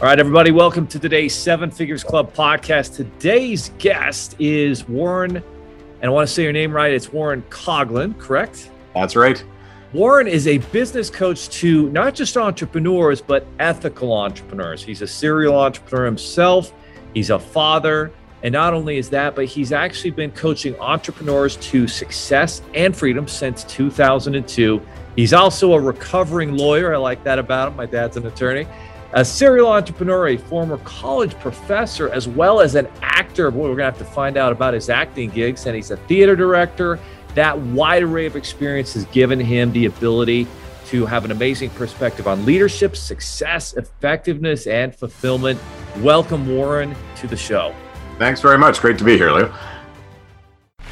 All right, everybody, welcome to today's Seven Figures Club podcast. Today's guest is Warren, and I want to say your name right. It's Warren Coughlin, correct? That's right. Warren is a business coach to not just entrepreneurs, but ethical entrepreneurs. He's a serial entrepreneur himself, he's a father. And not only is that, but he's actually been coaching entrepreneurs to success and freedom since 2002. He's also a recovering lawyer. I like that about him. My dad's an attorney a serial entrepreneur, a former college professor, as well as an actor. Boy, we're going to have to find out about his acting gigs. And he's a theater director. That wide array of experience has given him the ability to have an amazing perspective on leadership, success, effectiveness, and fulfillment. Welcome, Warren, to the show. Thanks very much. Great to be here, Leo.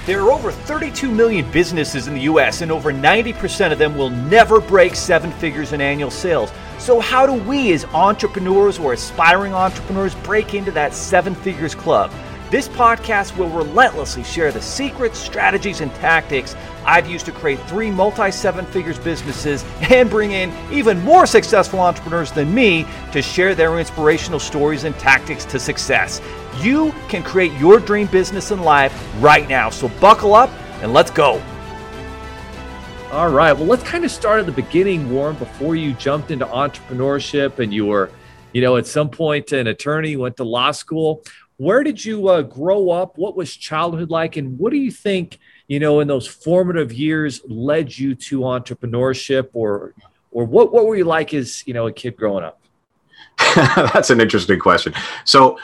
There are over 32 million businesses in the US, and over 90% of them will never break seven figures in annual sales. So, how do we, as entrepreneurs or aspiring entrepreneurs, break into that seven figures club? This podcast will relentlessly share the secrets, strategies, and tactics I've used to create three multi seven figures businesses and bring in even more successful entrepreneurs than me to share their inspirational stories and tactics to success. You can create your dream business and life right now. So, buckle up and let's go. All right. Well, let's kind of start at the beginning, Warren, before you jumped into entrepreneurship and you were, you know, at some point an attorney, went to law school. Where did you uh, grow up? What was childhood like? And what do you think, you know, in those formative years led you to entrepreneurship or, or what, what were you like as, you know, a kid growing up? That's an interesting question. So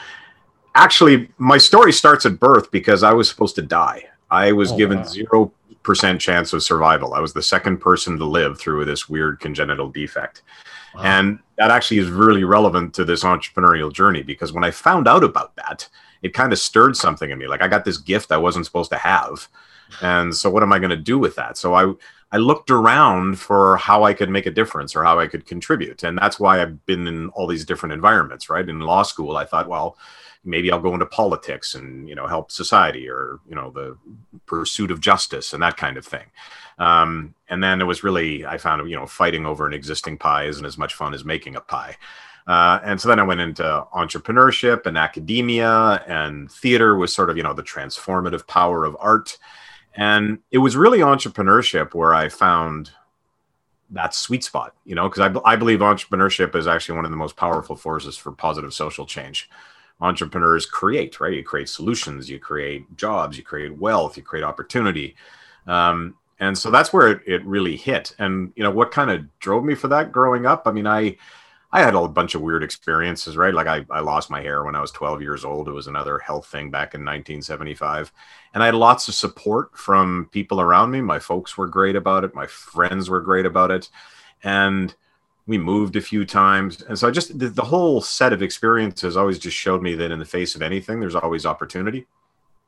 actually, my story starts at birth because I was supposed to die. I was oh, given zero percent chance of survival. I was the second person to live through this weird congenital defect. And that actually is really relevant to this entrepreneurial journey because when I found out about that, it kind of stirred something in me. Like I got this gift I wasn't supposed to have. And so what am I going to do with that? So I I looked around for how I could make a difference or how I could contribute. And that's why I've been in all these different environments, right? In law school, I thought, well, maybe I'll go into politics and you know help society or you know the pursuit of justice and that kind of thing. Um, and then it was really I found you know fighting over an existing pie isn't as much fun as making a pie. Uh, and so then I went into entrepreneurship and academia and theater was sort of you know the transformative power of art. And it was really entrepreneurship where I found that sweet spot, you know, because I, I believe entrepreneurship is actually one of the most powerful forces for positive social change entrepreneurs create, right? You create solutions, you create jobs, you create wealth, you create opportunity. Um, and so that's where it, it really hit. And, you know, what kind of drove me for that growing up? I mean, I, I had a bunch of weird experiences, right? Like I, I lost my hair when I was 12 years old. It was another health thing back in 1975. And I had lots of support from people around me. My folks were great about it. My friends were great about it. And, we moved a few times and so i just the, the, whole set of experiences always just showed me that in the face of anything there's always opportunity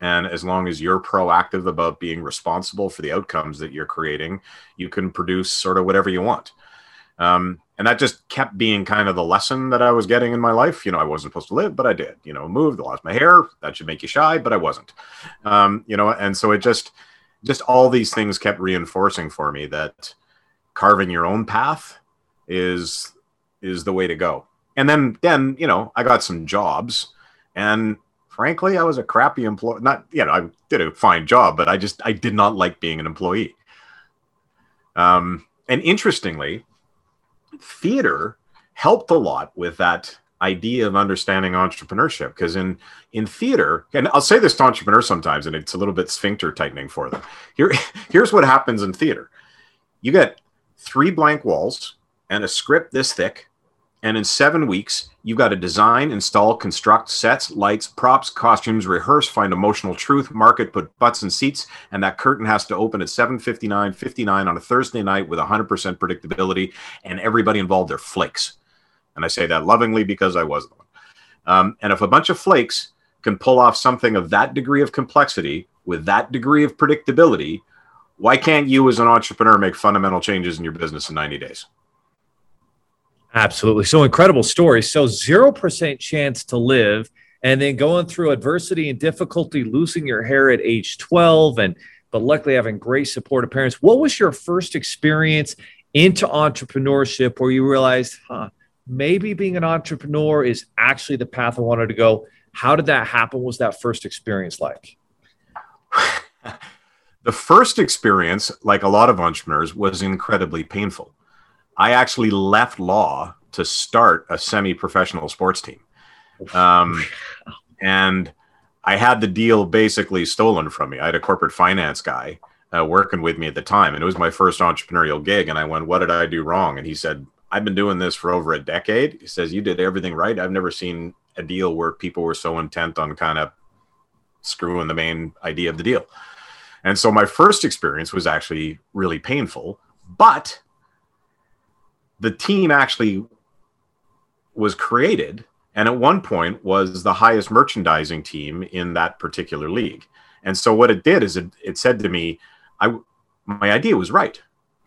and as long as you're proactive about being responsible for the outcomes that you're creating you can produce sort of whatever you want. Um, and that just kept being kind of the lesson that i was getting in my life. You know i wasn't supposed to live but i did. You know moved lost my hair that should make you shy but i wasn't. Um, you know and so it just just all these things kept reinforcing for me that carving your own path is is the way to go. And then then you know I got some jobs, and frankly I was a crappy employee. Not you know I did a fine job, but I just I did not like being an employee. Um, and interestingly, theater helped a lot with that idea of understanding entrepreneurship because in in theater and i'll say this to entrepreneurs sometimes and it's a little bit sphincter tightening for them here here's what happens in theater you get three blank walls and a script this thick. And in seven weeks, you've got to design, install, construct sets, lights, props, costumes, rehearse, find emotional truth, market, put butts in seats, and that curtain has to open at 7:59, 59 on a Thursday night with 100% predictability, and everybody involved are flakes. And I say that lovingly because I was one. Um, and if a bunch of flakes can pull off something of that degree of complexity with that degree of predictability, why can't you, as an entrepreneur, make fundamental changes in your business in 90 days? Absolutely. So incredible story. So 0% chance to live and then going through adversity and difficulty, losing your hair at age 12 and but luckily having great supportive parents. What was your first experience into entrepreneurship where you realized, huh, maybe being an entrepreneur is actually the path I wanted to go. How did that happen? What was that first experience like? the first experience, like a lot of entrepreneurs, was incredibly painful. I actually left law to start a semi professional sports team. Um, and I had the deal basically stolen from me. I had a corporate finance guy uh, working with me at the time, and it was my first entrepreneurial gig. And I went, What did I do wrong? And he said, I've been doing this for over a decade. He says, You did everything right. I've never seen a deal where people were so intent on kind of screwing the main idea of the deal. And so my first experience was actually really painful, but the team actually was created and at one point was the highest merchandising team in that particular league. And so what it did is it, it said to me, I my idea was right.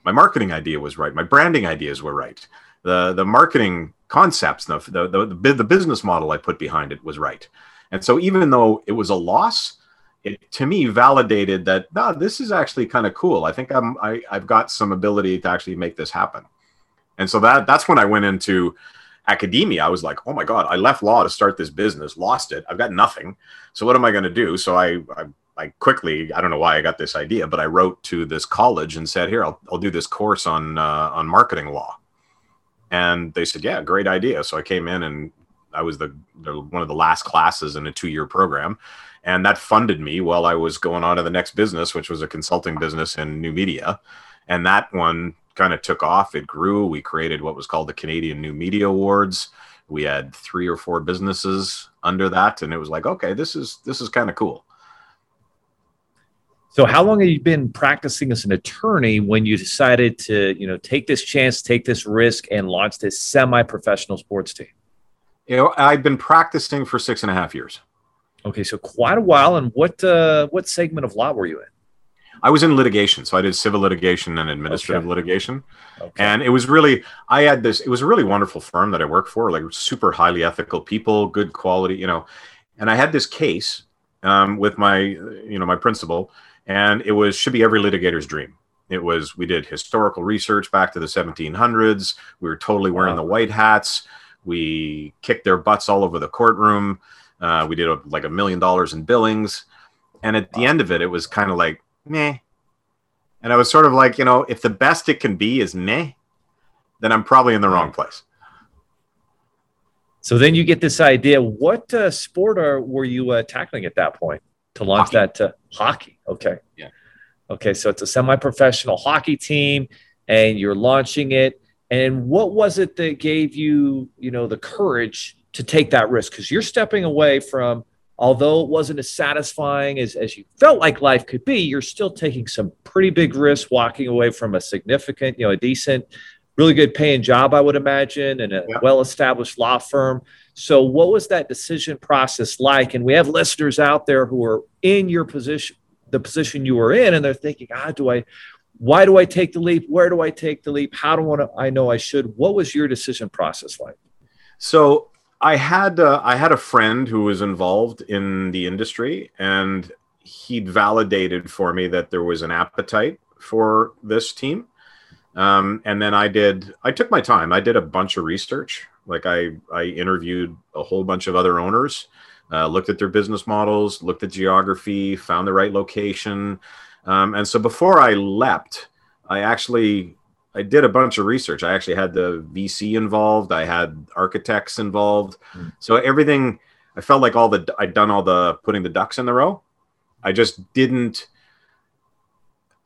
My marketing idea was right. My branding ideas were right. The the marketing concepts, the the the, the business model I put behind it was right. And so even though it was a loss, it to me validated that no, this is actually kind of cool. I think I'm I, I've got some ability to actually make this happen. And so that that's when I went into academia. I was like, oh my god, I left law to start this business, lost it. I've got nothing. So what am I going to do? So I, I I quickly I don't know why I got this idea, but I wrote to this college and said, here I'll I'll do this course on uh, on marketing law. And they said, yeah, great idea. So I came in and I was the, the one of the last classes in a two year program and that funded me while I was going on to the next business, which was a consulting business in new media. And that one kind of took off. It grew. We created what was called the Canadian New Media Awards. We had three or four businesses under that, and it was like, okay, this is this is kind of cool. So, how long have you been practicing as an attorney when you decided to, you know, take this chance, take this risk, and launch this semi-professional sports team? You know, I've been practicing for six and a half years. Okay, so quite a while. And what uh, what segment of law were you in? I was in litigation, so I did civil litigation and administrative okay. litigation, okay. and it was really I had this. It was a really wonderful firm that I worked for, like super highly ethical people, good quality, you know. And I had this case um, with my, you know, my principal, and it was should be every litigator's dream. It was we did historical research back to the 1700s. We were totally wearing wow. the white hats. We kicked their butts all over the courtroom uh, we did a, like a million dollars in billings, and at the end of it, it was kind of like meh. And I was sort of like, you know, if the best it can be is meh, then I'm probably in the wrong place. So then you get this idea. What uh, sport are were you uh, tackling at that point to launch hockey. that uh, hockey? Okay. Yeah. Okay, so it's a semi-professional hockey team, and you're launching it. And what was it that gave you, you know, the courage to take that risk because you're stepping away from although it wasn't as satisfying as, as you felt like life could be you're still taking some pretty big risks walking away from a significant you know a decent really good paying job i would imagine and a yeah. well established law firm. So what was that decision process like? And we have listeners out there who are in your position the position you were in and they're thinking ah do i why do i take the leap? Where do i take the leap? How do i know i should. What was your decision process like? So I had uh, I had a friend who was involved in the industry, and he'd validated for me that there was an appetite for this team. Um, and then I did I took my time. I did a bunch of research. Like I I interviewed a whole bunch of other owners, uh, looked at their business models, looked at geography, found the right location. Um, and so before I leapt, I actually I did a bunch of research. I actually had the VC involved. I had architects involved. Mm. So everything, I felt like all the I'd done all the putting the ducks in the row. I just didn't.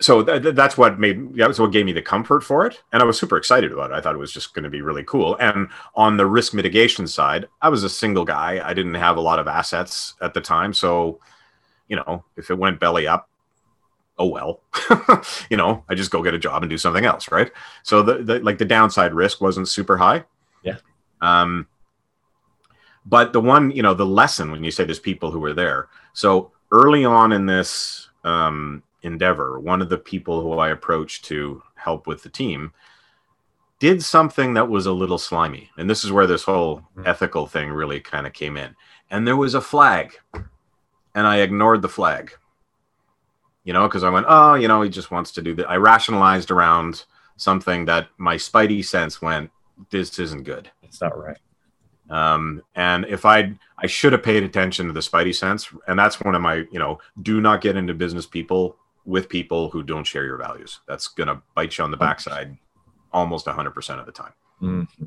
So th- that's what made that's what gave me the comfort for it, and I was super excited about it. I thought it was just going to be really cool. And on the risk mitigation side, I was a single guy. I didn't have a lot of assets at the time, so you know, if it went belly up, oh well you know i just go get a job and do something else right? So the, the like the downside risk wasn't super high. Yeah. Um but the one you know the lesson when you say there's people who were there. So early on in this um endeavor one of the people who i approached to help with the team did something that was a little slimy. And this is where this whole mm-hmm. ethical thing really kind of came in. And there was a flag and i ignored the flag you know, because I went, oh, you know, he just wants to do that. I rationalized around something that my spidey sense went, this isn't good. It's not right. Um, and if I I should have paid attention to the spidey sense, and that's one of my you know do not get into business people with people who don't share your values. That's gonna bite you on the backside almost 100% of the time. Mm-hmm.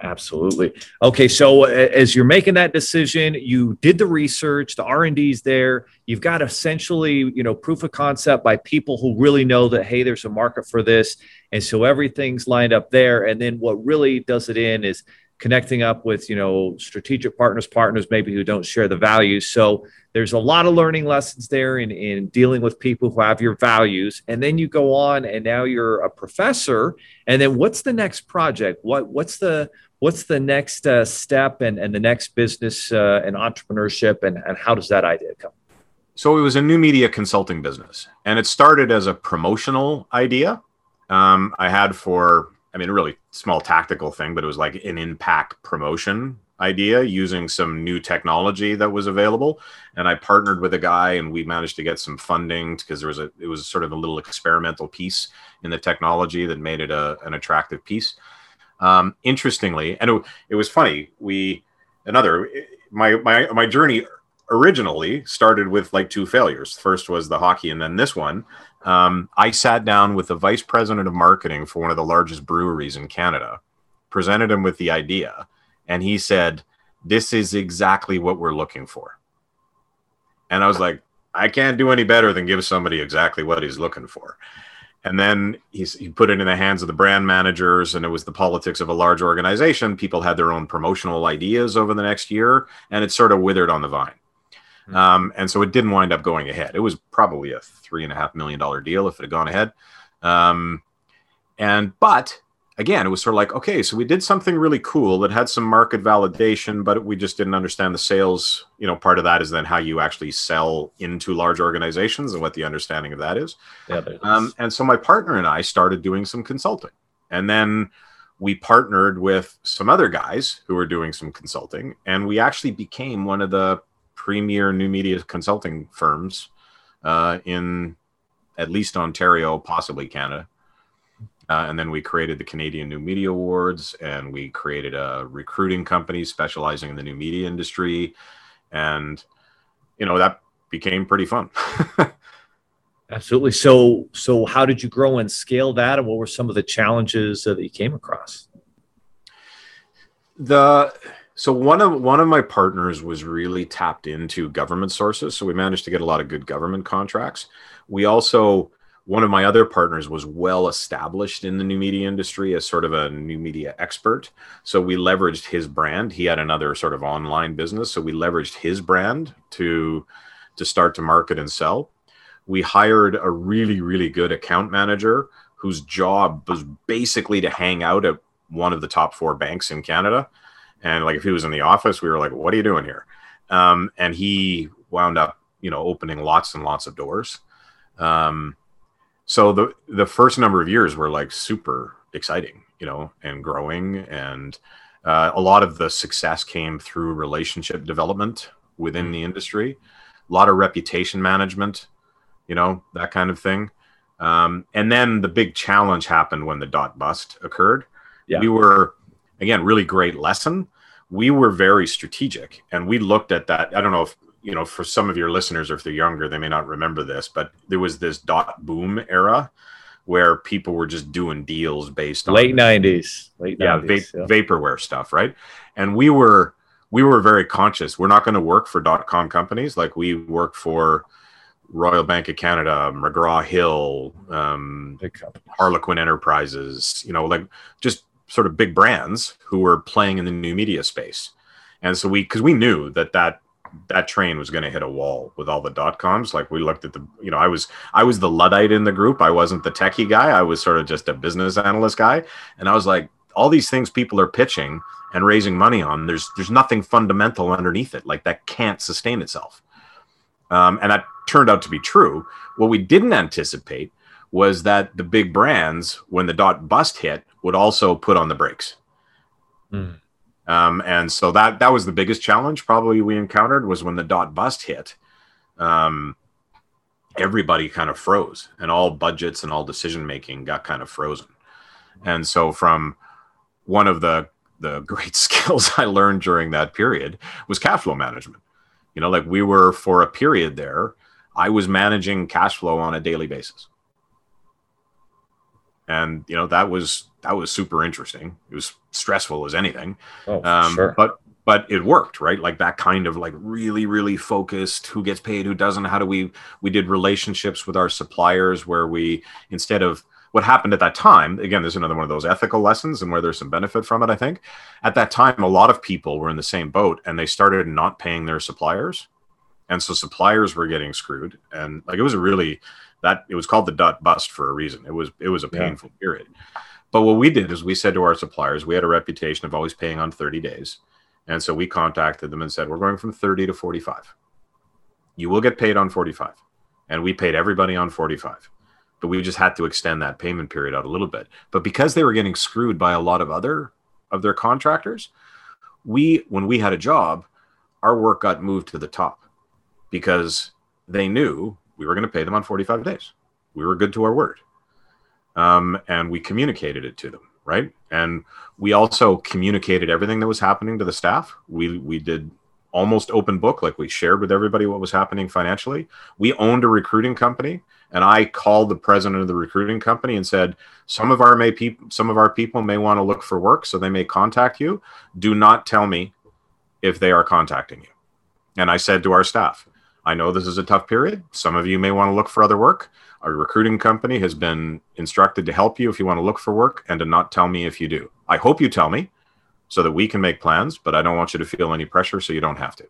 Absolutely. Okay, so as you're making that decision, you did the research, the R&D's there. You've got essentially, you know, proof of concept by people who really know that hey, there's a market for this. And so everything's lined up there and then what really does it in is connecting up with, you know, strategic partners, partners maybe who don't share the values. So there's a lot of learning lessons there in, in dealing with people who have your values. And then you go on and now you're a professor. And then what's the next project? What what's the what's the next uh, step and, and the next business uh, and entrepreneurship and, and how does that idea come? So it was a new media consulting business and it started as a promotional idea. Um, i had for i mean a really small tactical thing but it was like an impact promotion idea using some new technology that was available. And i partnered with a guy and we managed to get some funding because there was a it was sort of a little experimental piece in the technology that made it a, an attractive piece um, interestingly, and it, it was funny. We another my my my journey originally started with like two failures. First was the hockey, and then this one. Um, I sat down with the vice president of marketing for one of the largest breweries in Canada, presented him with the idea, and he said, "This is exactly what we're looking for." And I was like, "I can't do any better than give somebody exactly what he's looking for." And then he's, he put it in the hands of the brand managers and it was the politics of a large organization. People had their own promotional ideas over the next year and it sort of withered on the vine. Mm-hmm. um, and so it didn't wind up going ahead. It was probably a three and a half million dollar deal if it had gone ahead. Um, and but again, it was sort of like, okay, so we did something really cool that had some market validation, but we just didn't understand the sales. You know, part of that is then how you actually sell into large organizations and what the understanding of that is. Yeah, um, and so my partner and I started doing some consulting, and then we partnered with some other guys who were doing some consulting, and we actually became one of the premier new media consulting firms uh, in at least Ontario, possibly Canada. Uh, and then we created the Canadian New Media Awards, and we created a recruiting company specializing in the new media industry, and you know that became pretty fun. Absolutely. So, so how did you grow and scale that, and what were some of the challenges that you came across? The so one of one of my partners was really tapped into government sources, so we managed to get a lot of good government contracts. We also one of my other partners was well established in the new media industry as sort of a new media expert. So we leveraged his brand. He had another sort of online business, so we leveraged his brand to to start to market and sell. We hired a really really good account manager whose job was basically to hang out at one of the top four banks in Canada. And like if he was in the office, we were like, "What are you doing here?" Um, and he wound up, you know, opening lots and lots of doors. Um, so the the first number of years were like super exciting you know and growing and uh, a lot of the success came through relationship development within mm-hmm. the industry a lot of reputation management you know that kind of thing um, and then the big challenge happened when the dot bust occurred yeah. we were again really great lesson we were very strategic and we looked at that i don't know if you know, for some of your listeners, or if they're younger, they may not remember this, but there was this dot boom era where people were just doing deals based on late nineties, late yeah, 90s, va- yeah, vaporware stuff, right? And we were we were very conscious. We're not going to work for dot com companies like we work for Royal Bank of Canada, McGraw Hill, um, Harlequin Enterprises, you know, like just sort of big brands who were playing in the new media space. And so we, because we knew that that that train was going to hit a wall with all the dot coms. Like we looked at the, you know, I was I was the luddite in the group. I wasn't the techie guy. I was sort of just a business analyst guy, and I was like, all these things people are pitching and raising money on. There's there's nothing fundamental underneath it. Like that can't sustain itself. Um, and that turned out to be true. What we didn't anticipate was that the big brands, when the dot bust hit, would also put on the brakes. Mm. Um, and so that that was the biggest challenge probably we encountered was when the dot bust hit. Um, everybody kind of froze, and all budgets and all decision making got kind of frozen. And so from one of the the great skills I learned during that period was cash flow management. You know, like we were for a period there, I was managing cash flow on a daily basis. And you know, that was that was super interesting. It was stressful as anything. Oh, um, sure. but but it worked, right? Like that kind of like really, really focused who gets paid, who doesn't, how do we we did relationships with our suppliers where we instead of what happened at that time again there's another one of those ethical lessons and where there's some benefit from it i think at that time a lot of people were in the same boat and they started not paying their suppliers and so suppliers were getting screwed and like it was a really that it was called the dot bust for a reason. It was it was a painful yeah. period. But what we did is we said to our suppliers we had a reputation of always paying on 30 days. And so we contacted them and said we're going from 30 to 45 you will get paid on 45 and we paid everybody on 45 but we just had to extend that payment period out a little bit. But because they were getting screwed by a lot of other of their contractors, we when we had a job, our work got moved to the top because they knew we were going to pay them on 45 days. We were good to our word. Um, and we communicated it to them, right? And we also communicated everything that was happening to the staff. We we did almost open book, like we shared with everybody what was happening financially. We owned a recruiting company and I called the president of the recruiting company and said, "Some of our may peop- some of our people may want to look for work, so they may contact you. Do not tell me if they are contacting you." And I said to our staff, "I know this is a tough period. Some of you may want to look for other work. Our recruiting company has been instructed to help you if you want to look for work and to not tell me if you do. I hope you tell me so that we can make plans, but I don't want you to feel any pressure so you don't have to."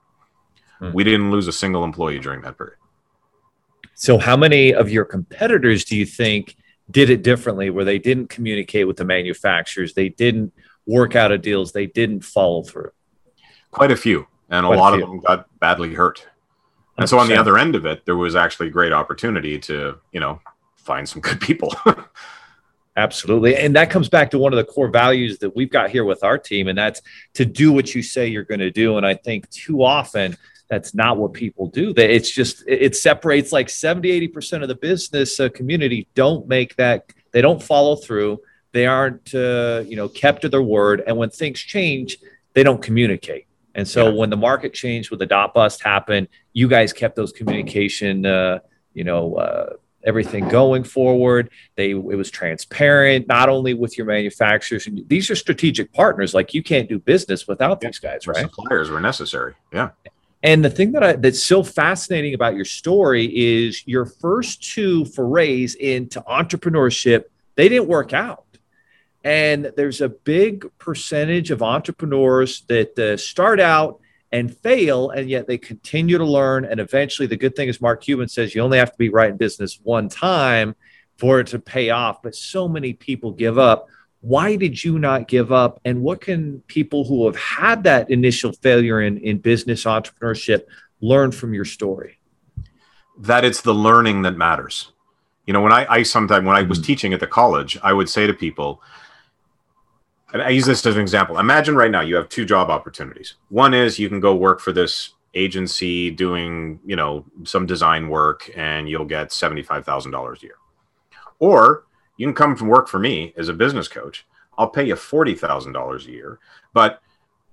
Hmm. We didn't lose a single employee during that period. So, how many of your competitors do you think did it differently, where they didn't communicate with the manufacturers, they didn't work out of deals, they didn't follow through? Quite a few, and Quite a lot a of them got badly hurt. And 100%. so, on the other end of it, there was actually great opportunity to, you know, find some good people. Absolutely. And that comes back to one of the core values that we've got here with our team, and that's to do what you say you're going to do. And I think too often that's not what people do that it's just it separates like 70 80% of the business uh, community don't make that they don't follow through they aren't uh, you know kept to their word and when things change they don't communicate and so yeah. when the market changed with the dot bust happened you guys kept those communication uh, you know uh, everything going forward they it was transparent not only with your manufacturers and these are strategic partners like you can't do business without yeah. these guys right suppliers were necessary yeah and the thing that I, that's so fascinating about your story is your first two forays into entrepreneurship, they didn't work out. And there's a big percentage of entrepreneurs that uh, start out and fail, and yet they continue to learn. And eventually, the good thing is, Mark Cuban says you only have to be right in business one time for it to pay off. But so many people give up why did you not give up and what can people who have had that initial failure in, in business entrepreneurship learn from your story that it's the learning that matters you know when i, I sometimes when i was mm-hmm. teaching at the college i would say to people i use this as an example imagine right now you have two job opportunities one is you can go work for this agency doing you know some design work and you'll get $75000 a year or you can come from work for me as a business coach. I'll pay you forty thousand dollars a year, but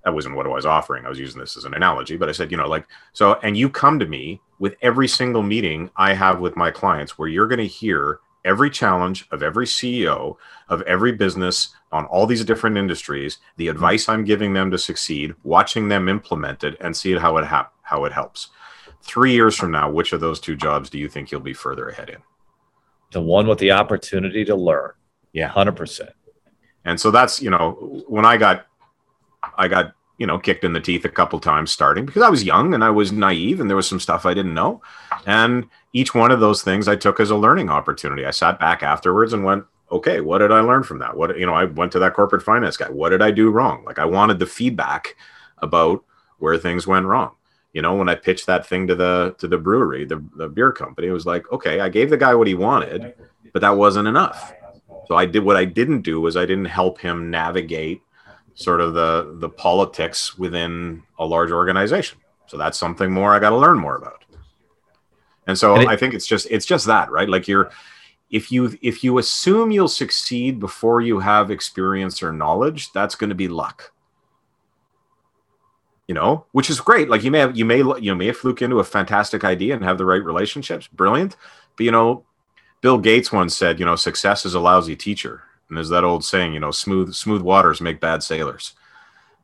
that wasn't what I was offering. I was using this as an analogy, but I said, you know, like so, and you come to me with every single meeting I have with my clients, where you're going to hear every challenge of every CEO of every business on all these different industries, the mm-hmm. advice I'm giving them to succeed, watching them implement it, and see how it how it helps. Three years from now, which of those two jobs do you think you'll be further ahead in? the one with the opportunity to learn. Yeah. 100%. And so that's, you know, when I got, I got, you know, kicked in the teeth a couple times starting because I was young and I was naive and there was some stuff I didn't know. And each one of those things I took as a learning opportunity. I sat back afterwards and went, okay, what did I learn from that? What, you know, I went to that corporate finance guy. What did I do wrong? Like I wanted the feedback about where things went wrong you know when i pitched that thing to the to the brewery the, the beer company it was like okay i gave the guy what he wanted but that wasn't enough so i did what i didn't do was i didn't help him navigate sort of the the politics within a large organization so that's something more i got to learn more about and so and it, i think it's just it's just that right like you're if you if you assume you'll succeed before you have experience or knowledge, that's going to be luck. You know, which is great. Like you may have you may you may have fluke into a fantastic idea and have the right relationships, brilliant. But you know, Bill Gates once said, you know, success is a lousy teacher. And there's that old saying, you know, smooth smooth waters make bad sailors.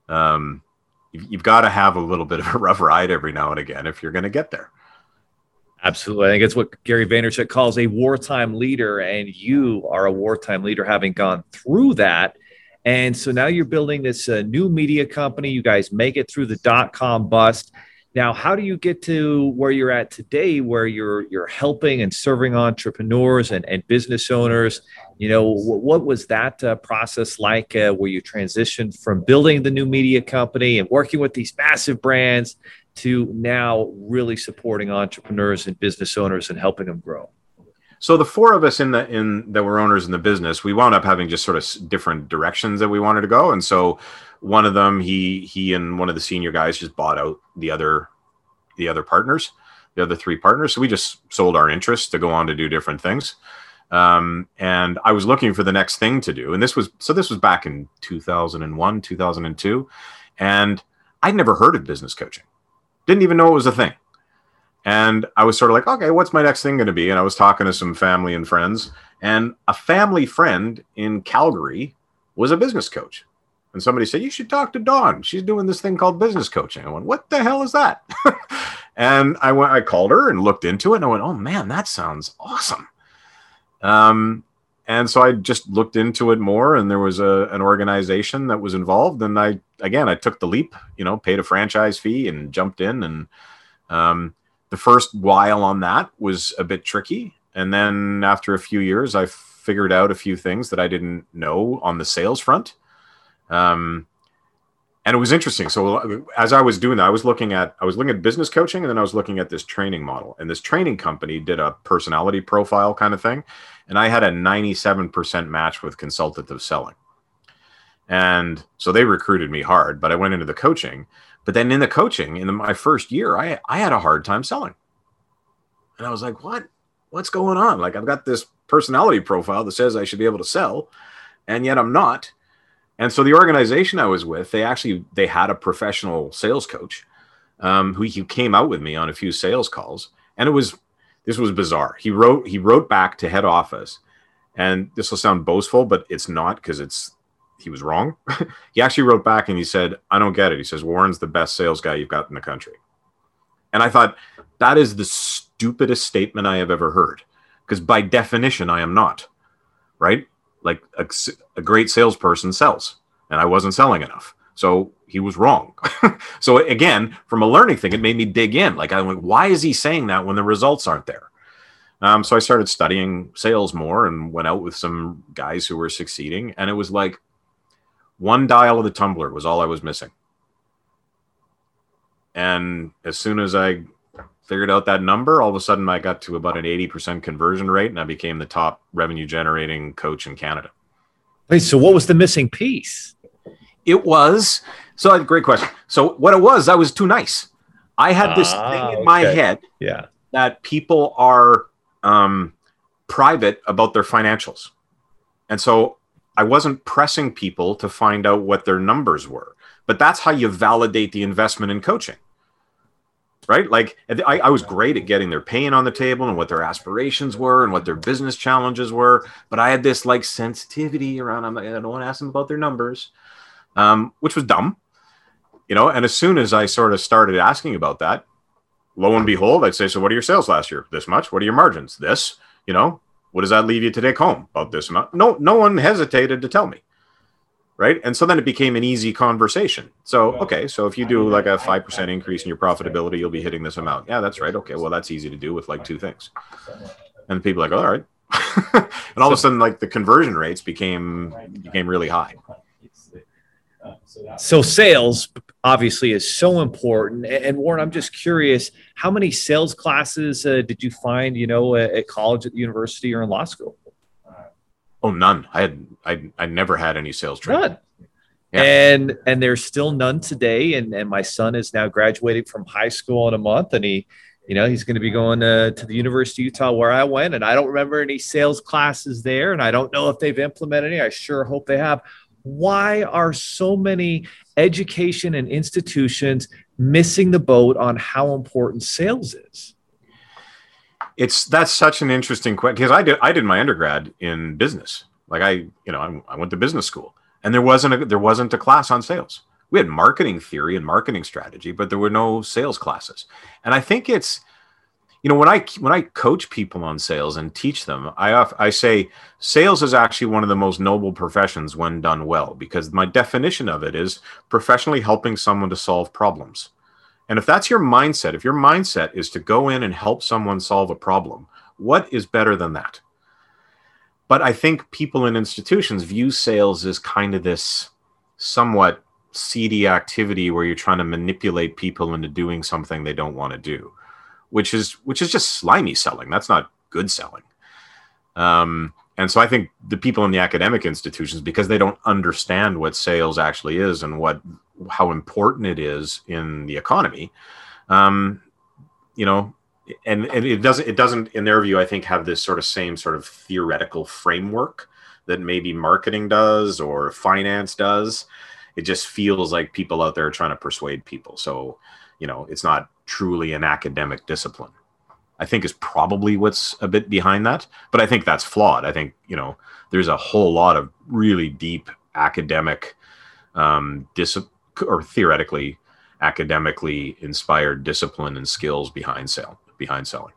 Um, you've, you've got to have a little bit of a rough ride every now and again if you're going to get there. Absolutely. I think it's what Gary Vaynerchuk calls a wartime leader. And you are a wartime leader having gone through that. And so now you're building this uh, new media company. You guys make it through the dot com bust. Now, how do you get to where you're at today, where you're you're helping and serving entrepreneurs and, and business owners? You know, what, what was that uh, process like? Uh, where you transitioned from building the new media company and working with these massive brands to now really supporting entrepreneurs and business owners and helping them grow? So the four of us in the in that were owners in the business, we wound up having just sort of different directions that we wanted to go, and so one of them he he and one of the senior guys just bought out the other the other partners the other three partners. So we just sold our interest to go on to do different things. Um, and i was looking for the next thing to do. And this was so this was back in 2001 2002 and i'd never heard of business coaching didn't even know it was a thing and i was sort of like okay what's my next thing going to be and i was talking to some family and friends and a family friend in calgary was a business coach and somebody said, You should talk to Dawn. She's doing this thing called business coaching. I went, What the hell is that? and I went, I called her and looked into it and I went, Oh man, that sounds awesome. Um, and so I just looked into it more and there was a, an organization that was involved. And I, again, I took the leap, you know, paid a franchise fee and jumped in. And um, the first while on that was a bit tricky. And then after a few years, I figured out a few things that I didn't know on the sales front um, and it was interesting. So as I was doing that, I was looking at I was looking at business coaching, and then I was looking at this training model. And this training company did a personality profile kind of thing, and I had a 97% match with consultative selling. And so they recruited me hard, but I went into the coaching. But then in the coaching, in my first year, I I had a hard time selling. And I was like, what? What's going on? Like I've got this personality profile that says I should be able to sell, and yet I'm not and so the organization I was with, they actually they had a professional sales coach um, who came out with me on a few sales calls, and it was this was bizarre. He wrote he wrote back to head office, and this will sound boastful, but it's not because it's he was wrong. he actually wrote back and he said, "I don't get it." He says, "Warren's the best sales guy you've got in the country," and I thought that is the stupidest statement I have ever heard because by definition I am not right like a, a great salesperson sells, and I wasn't selling enough. So he was wrong. so again, from a learning thing, it made me dig in. Like I went, why is he saying that when the results aren't there? Um, so I started studying sales more and went out with some guys who were succeeding, and it was like one dial of the tumbler was all I was missing. And as soon as I figured out that number, all of a sudden I got to about an 80% conversion rate and I became the top revenue generating coach in Canada. Wait, so what was the missing piece? It was so great question. So what it was, I was too nice. I had this ah, thing in okay. my head yeah. that people are um, private about their financials. And so I wasn't pressing people to find out what their numbers were. But that's how you validate the investment in coaching right? Like I, I, was great at getting their pain on the table and what their aspirations were and what their business challenges were. But I had this like sensitivity around. I'm like, I don't want to ask them about their numbers, um, which was dumb, you know. And as soon as I sort of started asking about that, lo and behold, I'd say, "So what are your sales last year? This much. What are your margins? This. You know, what does that leave you to take home about this amount?" No, no one hesitated to tell me right and so then it became an easy conversation so okay so if you do like a 5% increase in your profitability you'll be hitting this amount yeah that's right okay well that's easy to do with like two things and people like all right and all of a sudden like the conversion rates became became really high so sales obviously is so important and warren i'm just curious how many sales classes uh, did you find you know at college at the university or in law school Oh, none. I had I I never had any sales training. None. Yeah. And and there's still none today. And and my son is now graduating from high school in a month, and he you know, he's going to be going to, to the University of Utah where I went, and I don't remember any sales classes there, and I don't know if they've implemented any. I sure hope they have. Why are so many education and institutions missing the boat on how important sales is? It's that's such an interesting question because I did I did my undergrad in business. Like I, you know, I, I went to business school, and there wasn't a there wasn't a class on sales we had marketing theory and marketing strategy, but there were no sales classes. And I think it's, you know, when I when I coach people on sales and teach them, I I say sales is actually one of the most noble professions when done well because my definition of it is professionally helping someone to solve problems. And if that's your mindset, if your mindset is to go in and help someone solve a problem, what is better than that? But I think people in institutions view sales as kind of this somewhat seedy activity where you're trying to manipulate people into doing something they don't want to do, which is which is just slimy selling. That's not good selling. Um, and so I think the people in the academic institutions, because they don't understand what sales actually is and what how important it is in the economy, um, you know, and, and it doesn't it doesn't in their view, I think, have this sort of same sort of theoretical framework that maybe marketing does or finance does it just feels like people out there are trying to persuade people. So, you know, it's not truly an academic discipline. I think is probably what's a bit behind that, but I think that's flawed. I think you know there's a whole lot of really deep academic, um, dis- or theoretically academically inspired discipline and skills behind sale behind selling.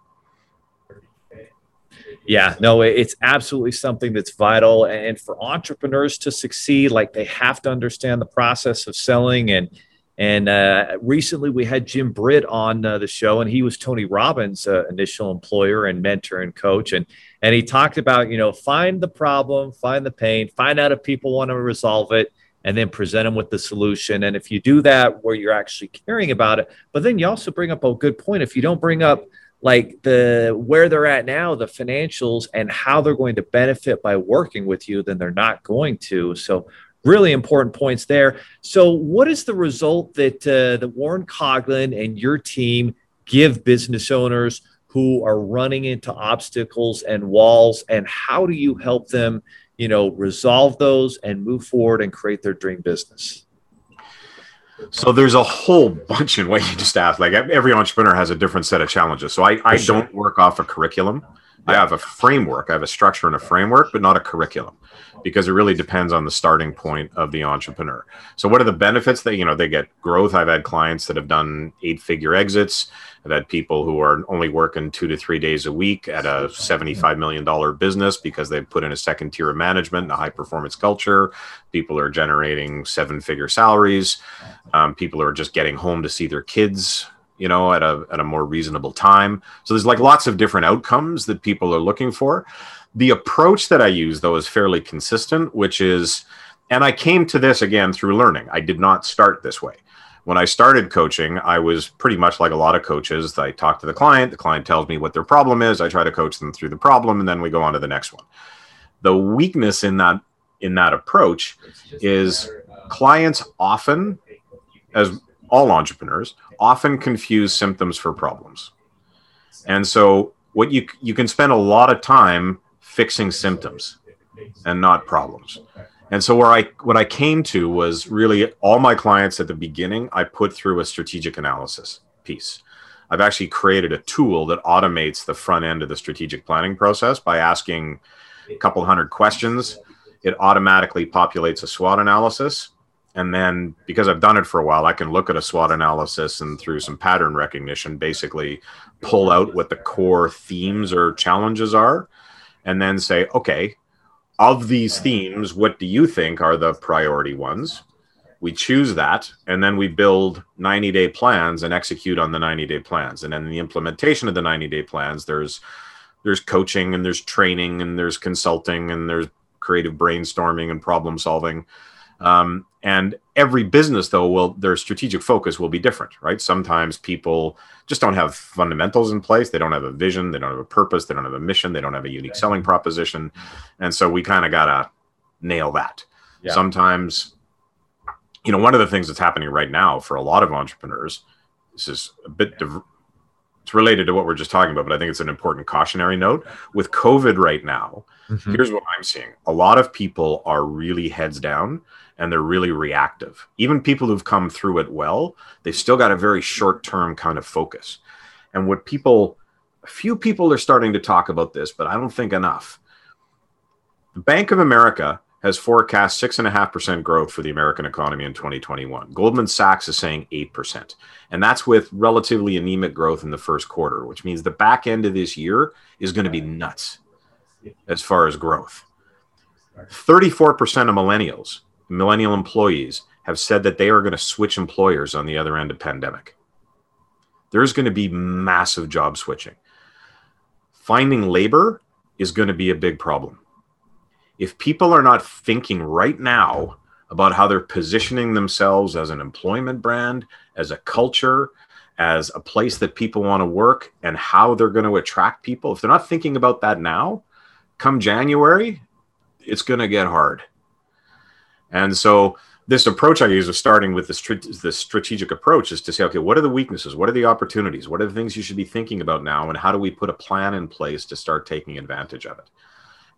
Yeah, no, it's absolutely something that's vital. And for entrepreneurs to succeed, like they have to understand the process of selling. And and uh, recently we had Jim Britt on uh, the show, and he was Tony Robbins' uh, initial employer and mentor and coach. And and he talked about you know find the problem, find the pain, find out if people want to resolve it, and then present them with the solution. And if you do that, where you're actually caring about it, but then you also bring up a good point. If you don't bring up like the where they're at now the financials and how they're going to benefit by working with you then they're not going to so really important points there so what is the result that uh, the warren Coughlin and your team give business owners who are running into obstacles and walls and how do you help them you know resolve those and move forward and create their dream business so there's a whole bunch in what you just asked. Like every entrepreneur has a different set of challenges. So I, I don't work off a curriculum. I have a framework. I have a structure and a framework, but not a curriculum because it really depends on the starting point of the entrepreneur. So what are the benefits that you know they get growth? I've had clients that have done eight figure exits. I've had people who are only working two to three days a week at a $75 million business because they've put in a second tier of management and a high performance culture. People are generating seven figure salaries. Um, people are just getting home to see their kids you know at a at a more reasonable time so there's like lots of different outcomes that people are looking for the approach that i use though is fairly consistent which is and i came to this again through learning i did not start this way when I started coaching, I was pretty much like a lot of coaches. I talk to the client, the client tells me what their problem is, I try to coach them through the problem, and then we go on to the next one. The weakness in that in that approach is clients often, as all entrepreneurs, often confuse symptoms for problems. And so what you you can spend a lot of time fixing symptoms and not problems. And so where I what I came to was really all my clients at the beginning I put through a strategic analysis piece. I've actually created a tool that automates the front end of the strategic planning process by asking a couple hundred questions. It automatically populates a SWOT analysis. And then because I've done it for a while, I can look at a SWOT analysis and through some pattern recognition, basically pull out what the core themes or challenges are, and then say, okay, of these themes, what do you think are the priority ones? We choose that, and then we build 90 day plans and execute on the 90 day plans. And then the implementation of the 90 day plans, there's there's coaching and there's training and there's consulting and there's creative brainstorming and problem solving. Um, and every business, though, will their strategic focus will be different, right? Sometimes people just don't have fundamentals in place. They don't have a vision. They don't have a purpose. They don't have a mission. They don't have a unique selling proposition. And so we kind of got to nail that. Yeah. Sometimes, you know, one of the things that's happening right now for a lot of entrepreneurs, this is a bit div- it's related to what we're just talking about, but I think it's an important cautionary note. With COVID right now, mm-hmm. here's what I'm seeing a lot of people are really heads down and they're really reactive. Even people who've come through it well, they've still got a very short term kind of focus. And what people, a few people are starting to talk about this, but I don't think enough. The Bank of America has forecast 6.5% growth for the American economy in 2021. Goldman Sachs is saying 8%. And that's with relatively anemic growth in the first quarter, which means the back end of this year is going to be nuts as far as growth. 34% of millennials, millennial employees, have said that they are going to switch employers on the other end of pandemic. There's going to be massive job switching. Finding labor is going to be a big problem if people are not thinking right now about how they're positioning themselves as an employment brand, as a culture, as a place that people want to work, and how they're going to attract people, if they're not thinking about that now, come January, it's going to get hard. And so, this approach I use of starting with the, the strategic approach is to say, okay, what are the weaknesses? What are the opportunities? What are the things you should be thinking about now? And how do we put a plan in place to start taking advantage of it?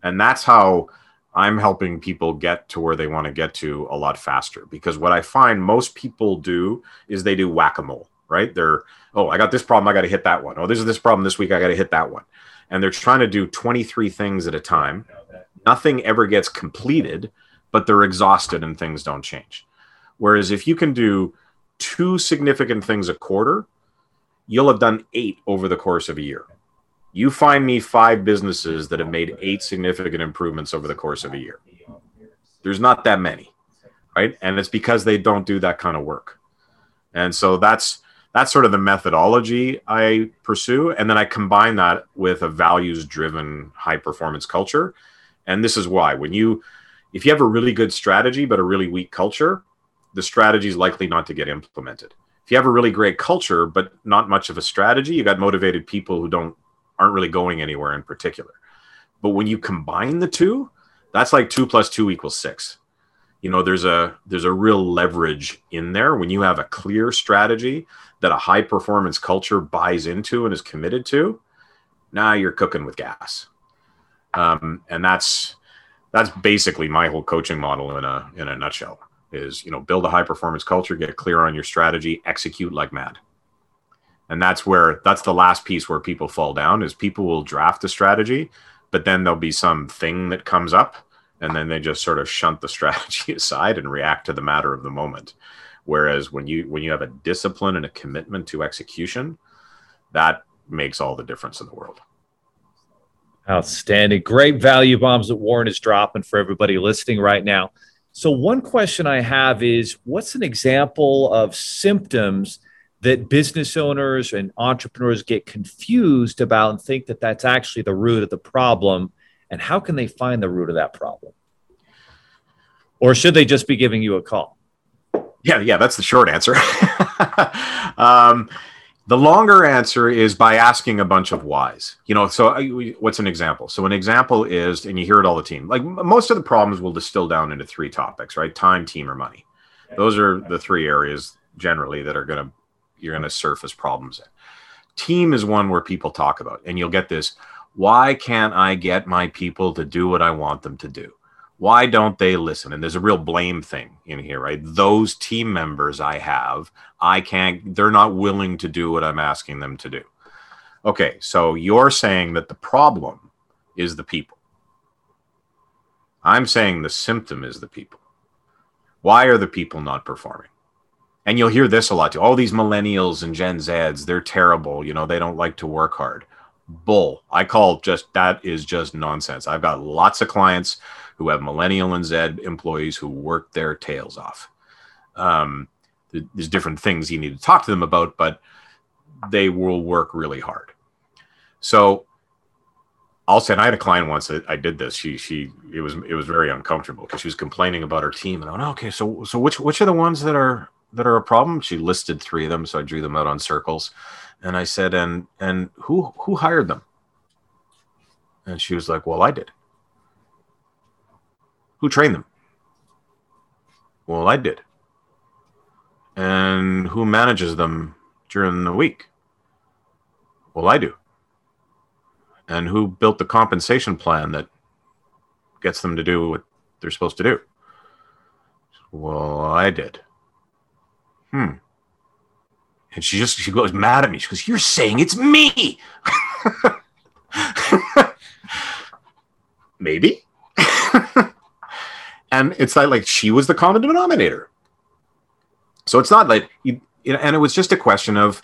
And that's how I'm helping people get to where they want to get to a lot faster because what I find most people do is they do whack a mole, right? They're, oh, I got this problem, I got to hit that one. Oh, this is this problem this week, I got to hit that one. And they're trying to do 23 things at a time. Nothing ever gets completed, but they're exhausted and things don't change. Whereas if you can do two significant things a quarter, you'll have done eight over the course of a year. You find me five businesses that have made eight significant improvements over the course of a year. There's not that many, right? And it's because they don't do that kind of work. And so that's that's sort of the methodology I pursue. And then I combine that with a values driven high performance culture. And this is why when you if you have a really good strategy but a really weak culture, the strategy is likely not to get implemented. If you have a really great culture but not much of a strategy, you got motivated people who don't aren't really going anywhere in particular. But when you combine the two, that's like two plus two equals six. You know, there's a there's a real leverage in there when you have a clear strategy that a high performance culture buys into and is committed to. Now you're cooking with gas, um, and that's that's basically my whole coaching model in a in a nutshell. Is you know build a high performance culture, get clear on your strategy, execute like mad and that's where that's the last piece where people fall down is people will draft a strategy but then there'll be some thing that comes up and then they just sort of shunt the strategy aside and react to the matter of the moment whereas when you when you have a discipline and a commitment to execution that makes all the difference in the world outstanding. Great value bombs that warren is dropping for everybody listening right now. So one question i have is what's an example of symptoms that business owners and entrepreneurs get confused about and think that that's actually the root of the problem? And how can they find the root of that problem? Or should they just be giving you a call? Yeah yeah that's the short answer. Um, the longer answer is by asking a bunch of whys you know so uh, what's an example so an example is and you hear it all the time like most of the problems will distill down into three topics right time team or money those are the three areas generally that are going to you're going to surface problems in. Team is one where people talk about, and you'll get this why can't I get my people to do what I want them to do? Why don't they listen? And there's a real blame thing in here, right? Those team members I have, I can't, they're not willing to do what I'm asking them to do. Okay, so you're saying that the problem is the people. I'm saying the symptom is the people. Why are the people not performing? and you'll hear this a lot too. All these millennials and Gen Zs, they're terrible. You know, they don't like to work hard. Bull. I call just that is just nonsense. I've got lots of clients who have millennial and Z employees who work their tails off. Um, there's different things you need to talk to them about, but they will work really hard. So I'll say, I had a client once that I did this. She, she, it was, it was very uncomfortable because she was complaining about her team. And I went, okay, so, so which, which are the ones that are that are a problem? She listed three of them, so I drew them out on circles. And I said, "And and who who hired them?" And she was like, "Well, I did." Who trained them? Well, I did. And who manages them during the week? Well, I do. And who built the compensation plan that gets them to do what they're supposed to do? Well, I did. Hmm. And she just she goes mad at me. She goes, "You're saying it's me." Maybe. And it's like like she was the common denominator. So it's not like you, and it was just a question of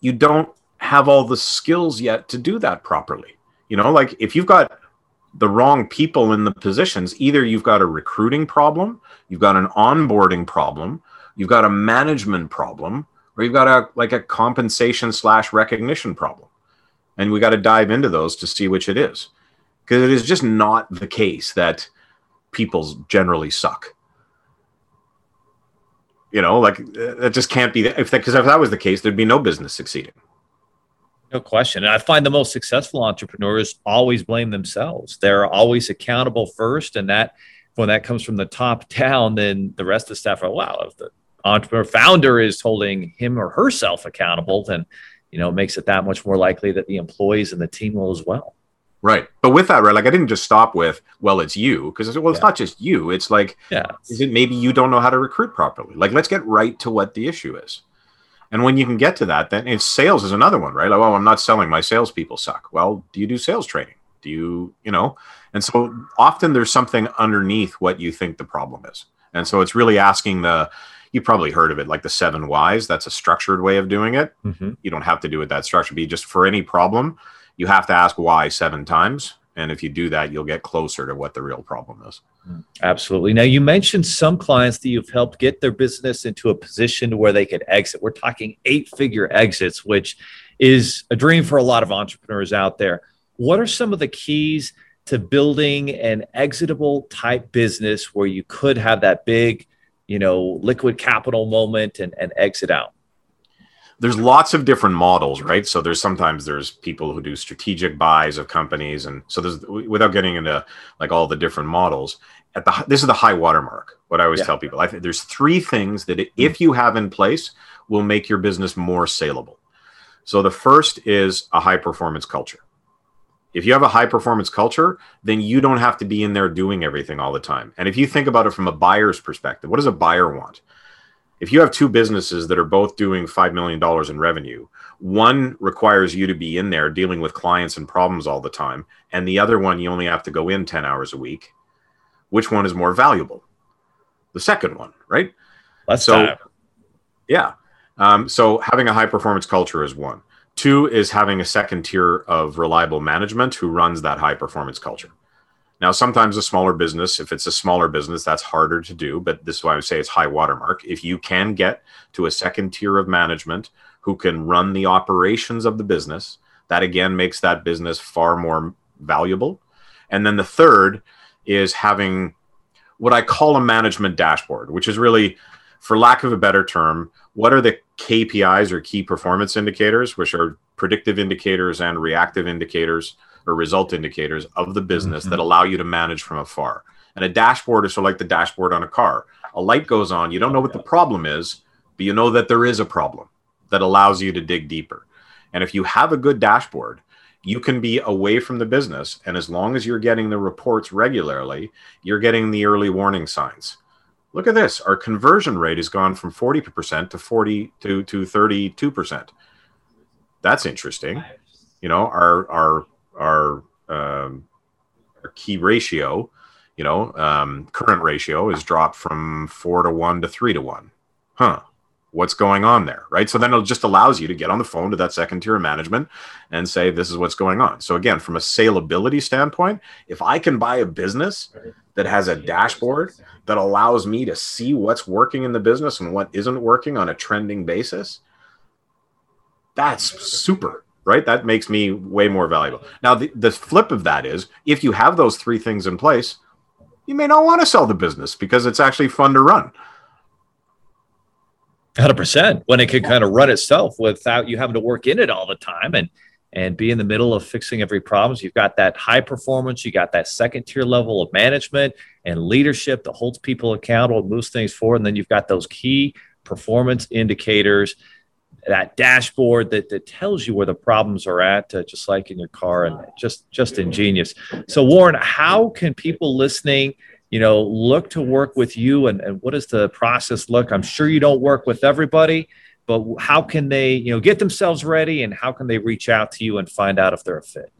you don't have all the skills yet to do that properly. You know, like if you've got the wrong people in the positions, either you've got a recruiting problem, you've got an onboarding problem, you've got a management problem, or you've got a like a compensation slash recognition problem. And we got to dive into those to see which it is. Because it is just not the case that people generally suck. You know, like that just can't be if because if that was the case, there'd be no business succeeding. No question. And I find the most successful entrepreneurs always blame themselves. They're always accountable first. And that when that comes from the top down, then the rest of the staff are, wow, if the entrepreneur founder is holding him or herself accountable, then you know, it makes it that much more likely that the employees and the team will as well. Right. But with that, right, like I didn't just stop with, well, it's you, because well, it's yeah. not just you. It's like, yeah. is it maybe you don't know how to recruit properly? Like, let's get right to what the issue is. And when you can get to that, then it's sales is another one, right? Like, oh, I'm not selling. My salespeople suck. Well, do you do sales training? Do you, you know? And so often there's something underneath what you think the problem is. And so it's really asking the, you probably heard of it, like the seven whys. That's a structured way of doing it. Mm-hmm. You don't have to do it that structured. Be just for any problem, you have to ask why seven times. And if you do that, you'll get closer to what the real problem is. Absolutely. Now, you mentioned some clients that you've helped get their business into a position where they could exit. We're talking eight figure exits, which is a dream for a lot of entrepreneurs out there. What are some of the keys to building an exitable type business where you could have that big, you know, liquid capital moment and, and exit out? There's lots of different models, right? So there's sometimes there's people who do strategic buys of companies, and so there's without getting into like all the different models. At the this is the high watermark. What I always yeah. tell people, I think there's three things that if mm. you have in place will make your business more saleable. So the first is a high performance culture. If you have a high performance culture, then you don't have to be in there doing everything all the time. And if you think about it from a buyer's perspective, what does a buyer want? If you have two businesses that are both doing $5 million in revenue, one requires you to be in there dealing with clients and problems all the time, and the other one, you only have to go in 10 hours a week. Which one is more valuable? The second one, right? Let's so, time. yeah. Um, so having a high performance culture is one. Two is having a second tier of reliable management who runs that high performance culture. Now, sometimes a smaller business, if it's a smaller business, that's harder to do, but this is why I say it's high watermark. If you can get to a second tier of management who can run the operations of the business, that again makes that business far more valuable. And then the third is having what I call a management dashboard, which is really, for lack of a better term, what are the KPIs or key performance indicators, which are predictive indicators and reactive indicators or result indicators of the business mm-hmm. that allow you to manage from afar. And a dashboard is sort of like the dashboard on a car. A light goes on, you don't know what the problem is, but you know that there is a problem that allows you to dig deeper. And if you have a good dashboard, you can be away from the business. And as long as you're getting the reports regularly, you're getting the early warning signs. Look at this. Our conversion rate has gone from 40% to 40 to, to 32%. That's interesting. You know, our our our um, our key ratio, you know, um, current ratio is dropped from four to one to three to one. Huh. What's going on there? Right. So then it just allows you to get on the phone to that second tier of management and say, this is what's going on. So again, from a saleability standpoint, if I can buy a business that has a dashboard that allows me to see what's working in the business and what isn't working on a trending basis, that's super right? That makes me way more valuable. Now, the, the flip of that is if you have those three things in place, you may not want to sell the business because it's actually fun to run. 100% when it can kind of run itself without you having to work in it all the time and and be in the middle of fixing every problem. You've got that high performance, you got that second tier level of management and leadership that holds people accountable, moves things forward, and then you've got those key performance indicators that dashboard that, that tells you where the problems are at, uh, just like in your car, and just just ingenious. So, Warren, how can people listening, you know, look to work with you, and, and what does the process look? I'm sure you don't work with everybody, but how can they, you know, get themselves ready, and how can they reach out to you and find out if they're a fit?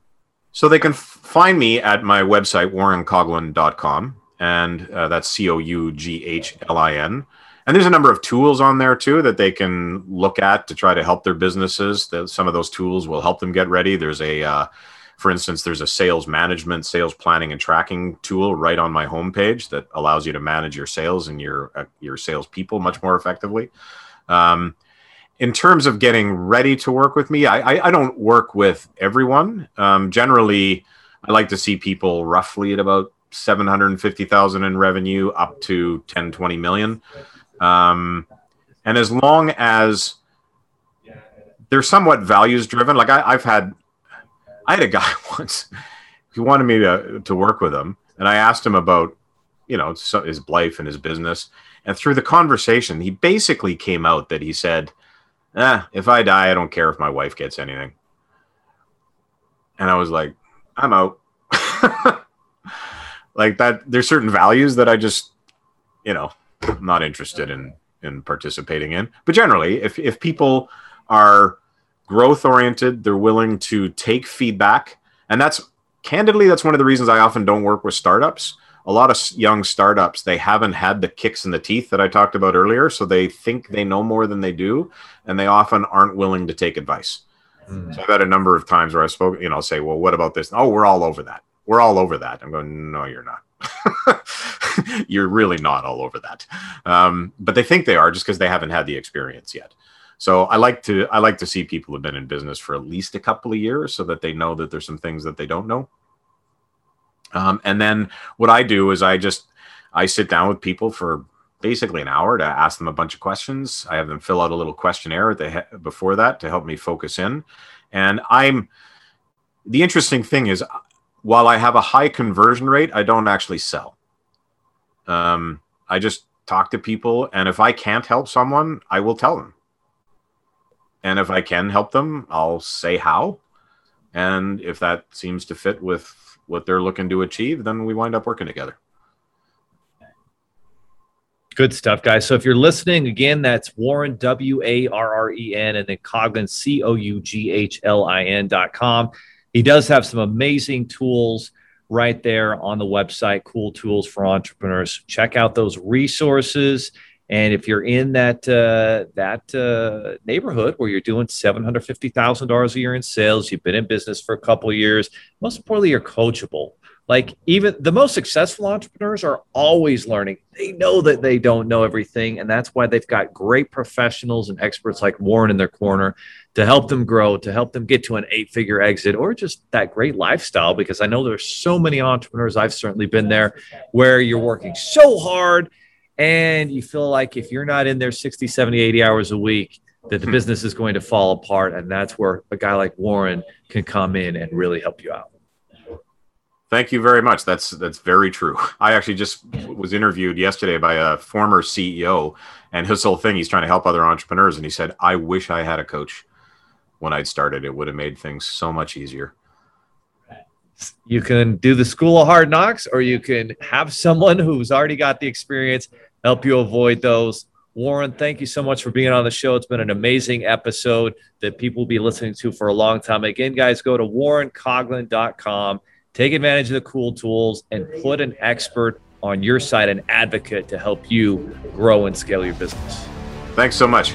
So they can find me at my website, warrencoughlin.com, and uh, that's C O U G H L I N and there's a number of tools on there too that they can look at to try to help their businesses that some of those tools will help them get ready. There's a uh, for instance there's a sales management sales planning and tracking tool right on my homepage that allows you to manage your sales and your uh, your sales people much more effectively. Um, in terms of getting ready to work with me i i, I don't work with everyone. Um, generally i like to see people roughly at about 750,000 in revenue up to 10 20 million um, and as long as they're somewhat values driven, like I, I've had, I had a guy once, he wanted me to, to work with him. And I asked him about, you know, his life and his business. And through the conversation, he basically came out that he said, eh, if I die, I don't care if my wife gets anything. And I was like, I'm out. like that, there's certain values that I just, you know, not interested in in participating in. But generally, if if people are growth oriented, they're willing to take feedback, and that's candidly that's one of the reasons I often don't work with startups. A lot of young startups they haven't had the kicks in the teeth that I talked about earlier, so they think they know more than they do, and they often aren't willing to take advice. Mm. So I've had a number of times where I spoke, you know, I'll say, "Well, what about this?" Oh, we're all over that. We're all over that. I'm going, "No, you're not." you're really not all over that. Um, but they think they are just because they haven't had the experience yet. So I like to I like to see people who've been in business for at least a couple of years so that they know that there's some things that they don't know. Um, and then what I do is I just I sit down with people for basically an hour to ask them a bunch of questions. I have them fill out a little questionnaire before that to help me focus in. And I'm the interesting thing is while I have a high conversion rate, I don't actually sell. Um, I just talk to people, and if I can't help someone, I will tell them. And if I can help them, I'll say how. And if that seems to fit with what they're looking to achieve, then we wind up working together. Good stuff, guys. So if you're listening, again, that's Warren, W A R R E N, and then Coughlin, C O U G H L I N dot com. He does have some amazing tools right there on the website, cool tools for entrepreneurs. Check out those resources. And if you're in that uh, that uh, neighborhood where you're doing seven hundred fifty thousand dollars a year in sales, you've been in business for a couple years. Most importantly, you're coachable. Like even the most successful entrepreneurs are always learning. They know that they don't know everything, and that's why they've got great professionals and experts like Warren in their corner to help them grow, to help them get to an eight figure exit or just that great lifestyle. Because I know there's so many entrepreneurs, I've certainly been there, where you're working so hard and you feel like if you're not in there 60, 70, 80 hours a week, that the hmm. business is going to fall apart. And that's where a guy like Warren can come in and really help you out. Thank you very much. That's that's very true. I actually just was interviewed yesterday by a former CEO, and his whole thing he's trying to help other entrepreneurs, and he said, "I wish I had a coach when I'd started. It would have made things so much easier." You can do the school of hard knocks, or you can have someone who's already got the experience help you avoid those. Warren, thank you so much for being on the show. It's been an amazing episode that people will be listening to for a long time. Again, guys, go to warrencoughlin.com Take advantage of the cool tools and put an expert on your side, an advocate to help you grow and scale your business. Thanks so much.